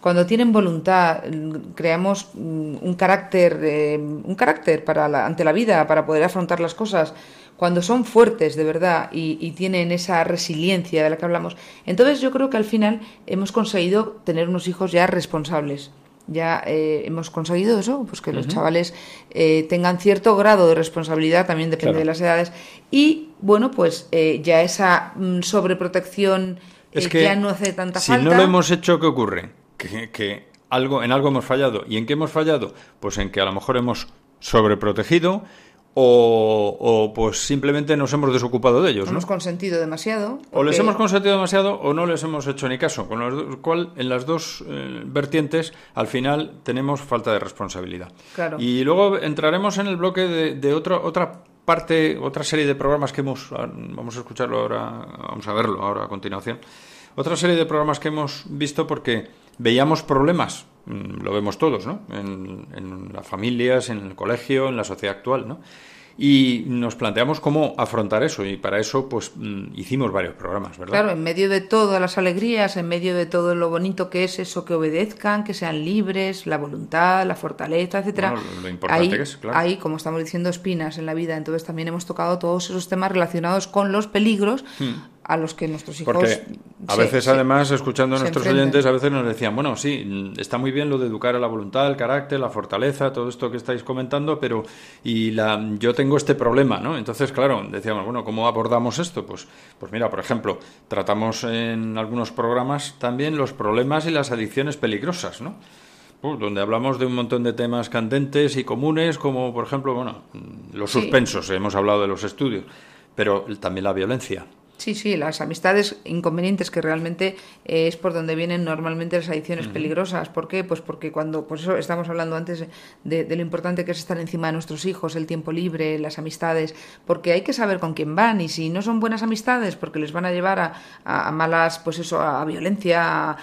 Cuando tienen voluntad, mm, creamos mm, un carácter, eh, un carácter para la- ante la vida, para poder afrontar las cosas cuando son fuertes de verdad y, y tienen esa resiliencia de la que hablamos, entonces yo creo que al final hemos conseguido tener unos hijos ya responsables. Ya eh, hemos conseguido eso, pues que los chavales eh, tengan cierto grado de responsabilidad, también depende Claro. de las edades, y bueno, pues eh, ya esa mm, sobreprotección Es eh, que ya no hace tanta si falta. no lo hemos hecho, ¿qué ocurre? Que, que algo, en algo hemos fallado. ¿Y en qué hemos fallado? Pues en que a lo mejor hemos sobreprotegido o, o pues simplemente nos hemos desocupado de ellos. ¿no? hemos consentido demasiado. O les hemos consentido demasiado o no les hemos hecho ni caso, con lo cual en las dos eh, vertientes al final tenemos falta de responsabilidad. Claro. Y luego entraremos en el bloque de, de otra otra parte, otra serie de programas que hemos ah, vamos a escucharlo ahora, vamos a verlo ahora a continuación. Otra serie de programas que hemos visto porque veíamos problemas, mm, lo vemos todos, ¿no? En, en las familias, en el colegio, en la sociedad actual, ¿no? Y nos planteamos cómo afrontar eso y para eso pues mm, hicimos varios programas, ¿verdad? Claro, en medio de todas las alegrías, en medio de todo lo bonito que es eso, que obedezcan, que sean libres, la voluntad, la fortaleza, etcétera. Bueno, lo- importante hay, que es, claro. hay, como estamos diciendo, espinas en la vida. Entonces también hemos tocado todos esos temas relacionados con los peligros a los que nuestros hijos. Porque A veces, además, escuchando a nuestros oyentes, a veces nos decían, bueno, sí, está muy bien lo de educar a la voluntad, el carácter, la fortaleza, todo esto que estáis comentando, pero y la, yo tengo este problema, ¿no? Entonces, claro, decíamos, bueno, ¿cómo abordamos esto? Pues, pues mira, por ejemplo, tratamos en algunos programas también los problemas y las adicciones peligrosas, ¿no? Pues, donde hablamos de un montón de temas candentes y comunes, como por ejemplo, bueno, los suspensos, hemos hablado de los estudios, pero también la violencia. Sí, sí, las amistades inconvenientes que realmente eh, es por donde vienen normalmente las adicciones peligrosas. ¿Por qué? Pues porque cuando, por eso estamos hablando antes de, lo importante que es estar encima de nuestros hijos, el tiempo libre, las amistades, porque hay que saber con quién van y si no son buenas amistades, porque les van a llevar a, a malas, pues eso, a violencia, a,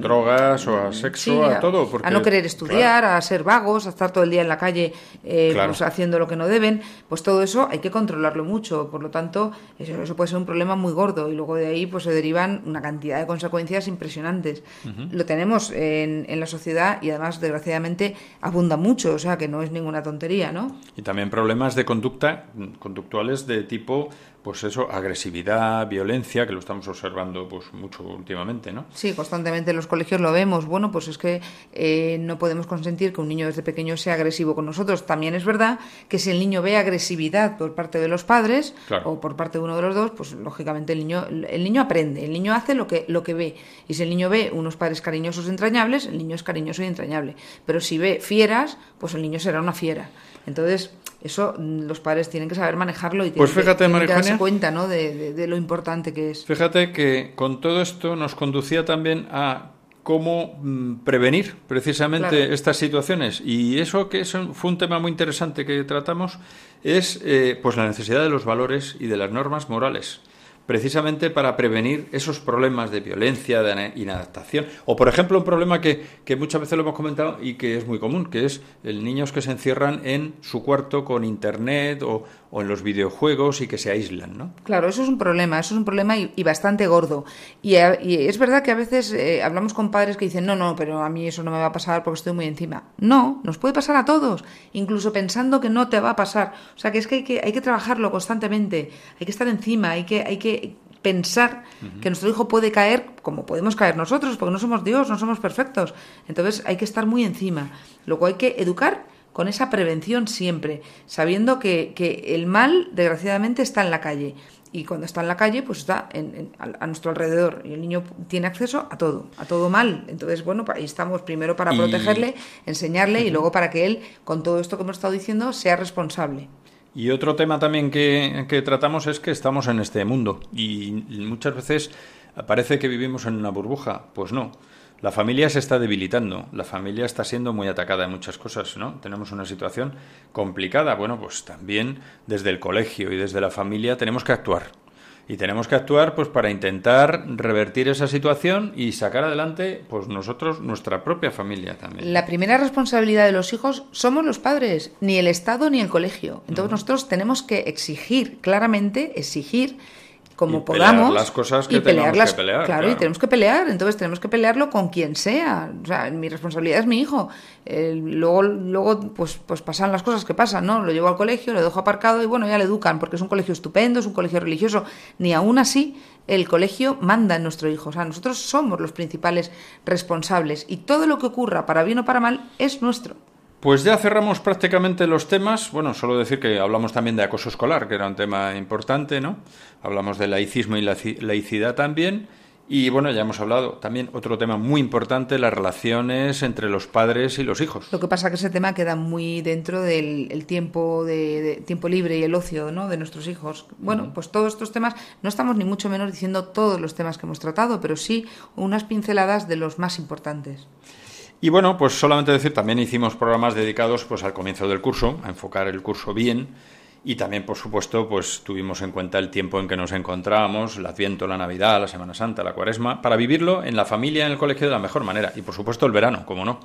drogas o a sexo, a, todo. a no querer estudiar, a ser vagos, a estar todo el día en la calle eh, pues, haciendo lo que no deben, pues todo eso hay que controlarlo mucho. Por lo tanto, eso, puede ser un problema muy gordo y luego de ahí pues se derivan una cantidad de consecuencias impresionantes. Lo tenemos en, en la sociedad y además, desgraciadamente, abunda mucho, o sea que no es ninguna tontería, ¿no? Y también problemas de conducta, conductuales de tipo pues eso, agresividad, violencia, que lo estamos observando pues mucho últimamente, ¿no? Sí, constantemente en los colegios lo vemos. Bueno, pues es que eh, no podemos consentir que un niño desde pequeño sea agresivo con nosotros. También es verdad que si el niño ve agresividad por parte de los padres o por parte de uno de los dos, pues lógicamente el niño, el niño aprende, el niño hace lo que, lo que ve. Y si el niño ve unos padres cariñosos y entrañables, el niño es cariñoso y entrañable. Pero si ve fieras, pues el niño será una fiera. Entonces, eso mm, los padres tienen que saber manejarlo y pues tienen, fíjate, que, darse cuenta ¿no? De, lo importante que es. Fíjate que con todo esto nos conducía también a cómo mm, prevenir precisamente estas situaciones. Y eso que fue un tema muy interesante que tratamos es eh, pues la necesidad de los valores y de las normas morales precisamente para prevenir esos problemas de violencia, de inadaptación. O, por ejemplo, un problema que, que, muchas veces lo hemos comentado y que es muy común, que es el niños que se encierran en su cuarto con internet o, o en los videojuegos y que se aíslan, ¿no? Claro, eso es un problema, eso es un problema y, bastante gordo. Y, es verdad que a veces eh, hablamos con padres que dicen, no, no, pero a mí eso no me va a pasar porque estoy muy encima. No, nos puede pasar a todos, incluso pensando que no te va a pasar. O sea, que es que hay que, hay que trabajarlo constantemente, hay que estar encima, hay que, hay que pensar que nuestro hijo puede caer como podemos caer nosotros, porque no somos Dios, no somos perfectos. Entonces hay que estar muy encima. Luego hay que educar con esa prevención siempre, sabiendo que, que, el mal, desgraciadamente, está en la calle. Y cuando está en la calle, pues está a, nuestro alrededor. Y el niño tiene acceso a todo, a todo mal. Entonces, bueno, ahí estamos primero para protegerle, enseñarle y luego para que él, con todo esto que hemos estado diciendo, sea responsable. Y otro tema también que, tratamos es que estamos en este mundo. Y muchas veces parece que vivimos en una burbuja. Pues no. La familia se está debilitando, la familia está siendo muy atacada en muchas cosas, ¿no? Tenemos una situación complicada. Bueno, pues también desde el colegio y desde la familia tenemos que actuar. Y tenemos que actuar pues para intentar revertir esa situación y sacar adelante pues nosotros nuestra propia familia también. La primera responsabilidad de los hijos somos los padres, ni el Estado ni el colegio. Entonces nosotros tenemos que exigir claramente exigir como podamos las cosas que y pelear que pelear, claro, y tenemos que pelear entonces tenemos que pelearlo con quien sea o sea mi responsabilidad es mi hijo eh, luego luego pues pues pasan las cosas que pasan no lo llevo al colegio lo dejo aparcado y bueno ya le educan porque es un colegio estupendo es un colegio religioso ni aún así el colegio manda en nuestro hijo o sea nosotros somos los principales responsables y todo lo que ocurra para bien o para mal es nuestro pues ya cerramos prácticamente los temas. Bueno, solo decir que hablamos también de acoso escolar, que era un tema importante, ¿no? Hablamos de laicismo y laicidad también. Y bueno, ya hemos hablado también otro tema muy importante, las relaciones entre los padres y los hijos. Lo que pasa que ese tema queda muy dentro del tiempo de, tiempo libre y el ocio ¿no? de nuestros hijos. Bueno, pues todos estos temas, no estamos ni mucho menos diciendo todos los temas que hemos tratado, pero sí unas pinceladas de los más importantes. Y bueno, pues solamente decir, también hicimos programas dedicados pues al comienzo del curso, a enfocar el curso bien. Y también, por supuesto, pues tuvimos en cuenta el tiempo en que nos encontrábamos, el Adviento, la Navidad, la Semana Santa, la Cuaresma, para vivirlo en la familia, en el colegio de la mejor manera. Y por supuesto el verano, como no.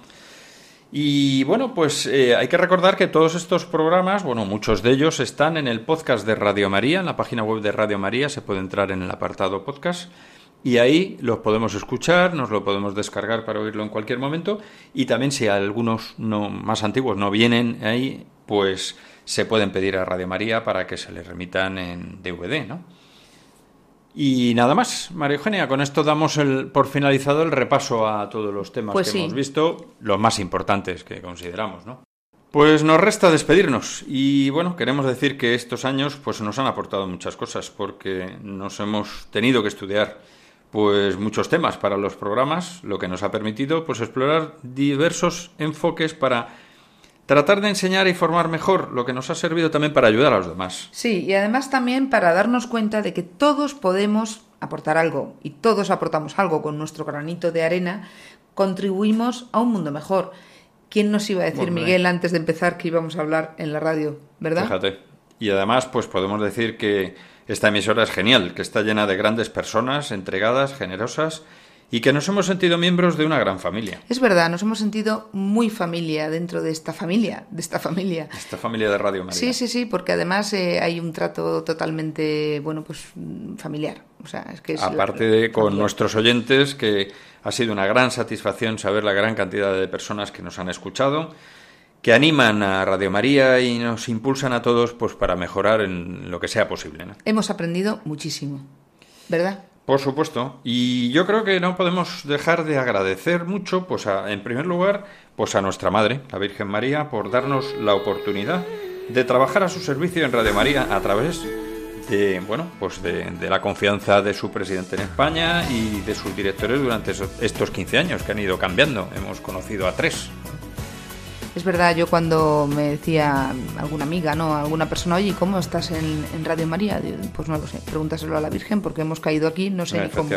Y bueno, pues eh, hay que recordar que todos estos programas, bueno, muchos de ellos están en el podcast de Radio María, en la página web de Radio María, se puede entrar en el apartado podcast y ahí los podemos escuchar, nos lo podemos descargar para oírlo en cualquier momento y también si algunos no más antiguos no vienen ahí, pues se pueden pedir a Radio María para que se les remitan en DVD, ¿no? Y nada más, María Eugenia, con esto damos el, por finalizado el repaso a todos los temas Pues que sí. hemos visto, los más importantes que consideramos, ¿no? Pues nos resta despedirnos y bueno, queremos decir que estos años pues nos han aportado muchas cosas porque nos hemos tenido que estudiar pues muchos temas para los programas, lo que nos ha permitido pues explorar diversos enfoques para tratar de enseñar y formar mejor, lo que nos ha servido también para ayudar a los demás. Sí, y además también para darnos cuenta de que todos podemos aportar algo y todos aportamos algo con nuestro granito de arena, contribuimos a un mundo mejor. ¿Quién nos iba a decir. Miguel, antes de empezar que íbamos a hablar en la radio, verdad? Fíjate. Y además, pues podemos decir que esta emisora es genial, que está llena de grandes personas, entregadas, generosas, y que nos hemos sentido miembros de una gran familia. Es verdad, nos hemos sentido muy familia dentro de esta familia, de esta familia. Esta familia de Radio María. Sí, sí, sí, porque además eh, hay un trato totalmente, bueno, pues familiar. O sea, es que es Aparte de con nuestros oyentes, que ha sido una gran satisfacción saber la gran cantidad de personas que nos han escuchado, que animan a Radio María y nos impulsan a todos pues para mejorar en lo que sea posible. ¿no? Hemos aprendido muchísimo, ¿verdad? Por supuesto, y yo creo que no podemos dejar de agradecer mucho, pues a- en primer lugar, pues a nuestra madre, la Virgen María, por darnos la oportunidad de trabajar a su servicio en Radio María a través de, bueno, pues de, de la confianza de su presidente en España y de sus directores durante esos- estos 15 años que han ido cambiando. Hemos conocido a tres. Es verdad, yo cuando me decía alguna amiga, ¿no? Alguna persona, oye, ¿cómo estás en, Radio María? Pues no lo sé, pregúntaselo a la Virgen porque hemos caído aquí, no sé ni cómo.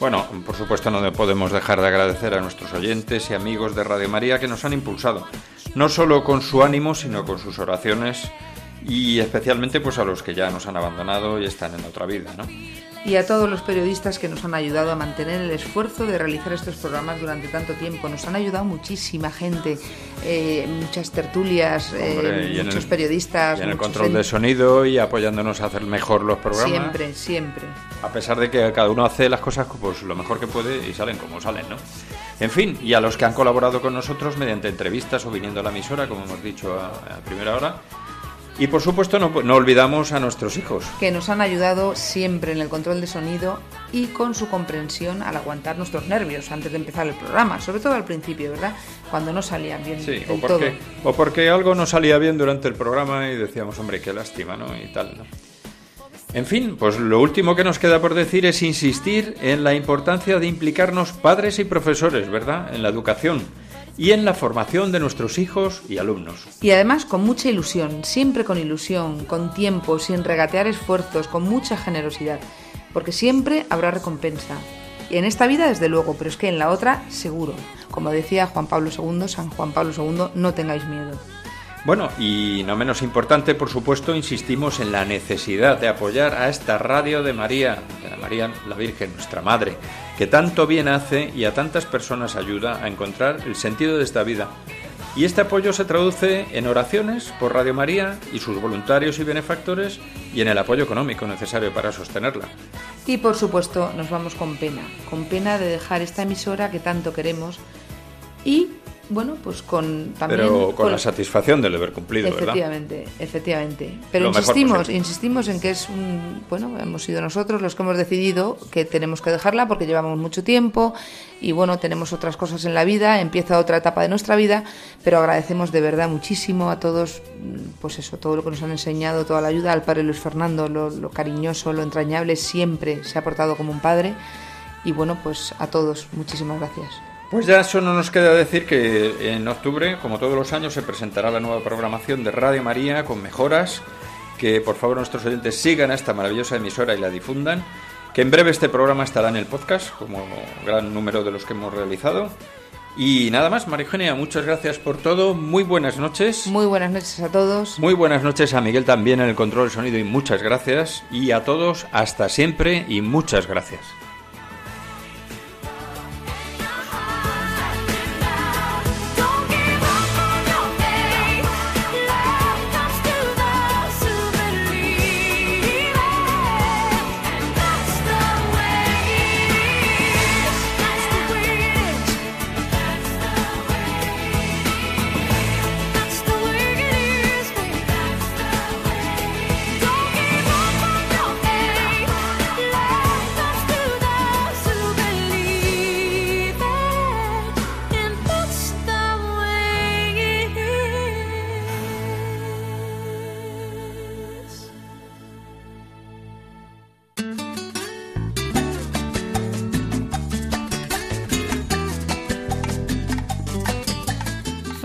Bueno, por supuesto no podemos dejar de agradecer a nuestros oyentes y amigos de Radio María que nos han impulsado, no solo con su ánimo, sino con sus oraciones y especialmente pues a los que ya nos han abandonado y están en otra vida, ¿no? Y a todos los periodistas que nos han ayudado a mantener el esfuerzo de realizar estos programas durante tanto tiempo. Nos han ayudado muchísima gente, eh, muchas tertulias, eh, Hombre, y en muchos el- periodistas. Y en el control en- de sonido y apoyándonos a hacer mejor los programas. Siempre, siempre. A pesar de que cada uno hace las cosas pues lo mejor que puede y salen como salen, ¿no? En fin, y a los que han colaborado con nosotros mediante entrevistas o viniendo a la emisora, como hemos dicho a, a primera hora. Y por supuesto no, no olvidamos a nuestros hijos. que nos han ayudado siempre en el control de sonido y con su comprensión al aguantar nuestros nervios antes de empezar el programa, sobre todo al principio, ¿verdad? Cuando no salían bien Sí, o todo. porque, o porque algo no salía bien durante el programa y decíamos, hombre, qué lástima, ¿no? Y tal, ¿no? En fin, pues lo último que nos queda por decir es insistir en la importancia de implicarnos padres y profesores, ¿verdad? En la educación y en la formación de nuestros hijos y alumnos. Y además con mucha ilusión, siempre con ilusión, con tiempo, sin regatear esfuerzos, con mucha generosidad, porque siempre habrá recompensa. Y en esta vida, desde luego, pero es que en la otra, seguro. Como decía Juan Pablo II, San Juan Pablo II, no tengáis miedo. Bueno, y no menos importante, por supuesto, insistimos en la necesidad de apoyar a esta radio de María, de la María la Virgen, nuestra Madre, que tanto bien hace y a tantas personas ayuda a encontrar el sentido de esta vida. Y este apoyo se traduce en oraciones por Radio María y sus voluntarios y benefactores y en el apoyo económico necesario para sostenerla. Y por supuesto, nos vamos con pena, con pena de dejar esta emisora que tanto queremos y, bueno, pues con también... Pero con la satisfacción del haber cumplido, ¿verdad? Efectivamente, efectivamente. Pero Lo insistimos, insistimos en que es un, bueno, hemos sido nosotros los que hemos decidido que tenemos que dejarla porque llevamos mucho tiempo y bueno, tenemos otras cosas en la vida, empieza otra etapa de nuestra vida, pero agradecemos de verdad muchísimo a todos, pues eso, todo lo que nos han enseñado, toda la ayuda al padre Luis Fernando, lo, lo cariñoso, lo entrañable, siempre se ha portado como un padre y bueno, pues a todos, muchísimas gracias. Pues ya solo nos queda decir que en octubre, como todos los años, se presentará la nueva programación de Radio María con mejoras. Que por favor nuestros oyentes sigan a esta maravillosa emisora y la difundan. Que en breve este programa estará en el podcast, como gran número de los que hemos realizado. Y nada más, María Eugenia, muchas gracias por todo. Muy buenas noches. Muy buenas noches a todos. Muy buenas noches a Miguel también en el control de sonido y muchas gracias. Y a todos, hasta siempre y muchas gracias.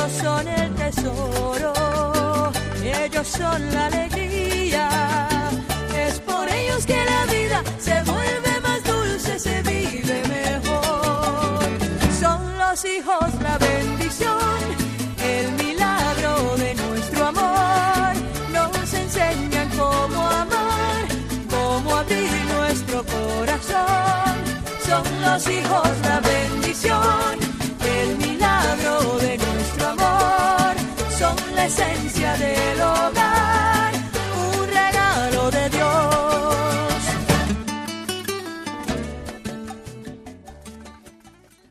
Ellos son el tesoro, ellos son la alegría. Es por ellos que la vida se vuelve más dulce, se vive mejor. Son los hijos la bendición, el milagro de nuestro amor. Nos enseñan cómo amar, cómo abrir nuestro corazón. Son los hijos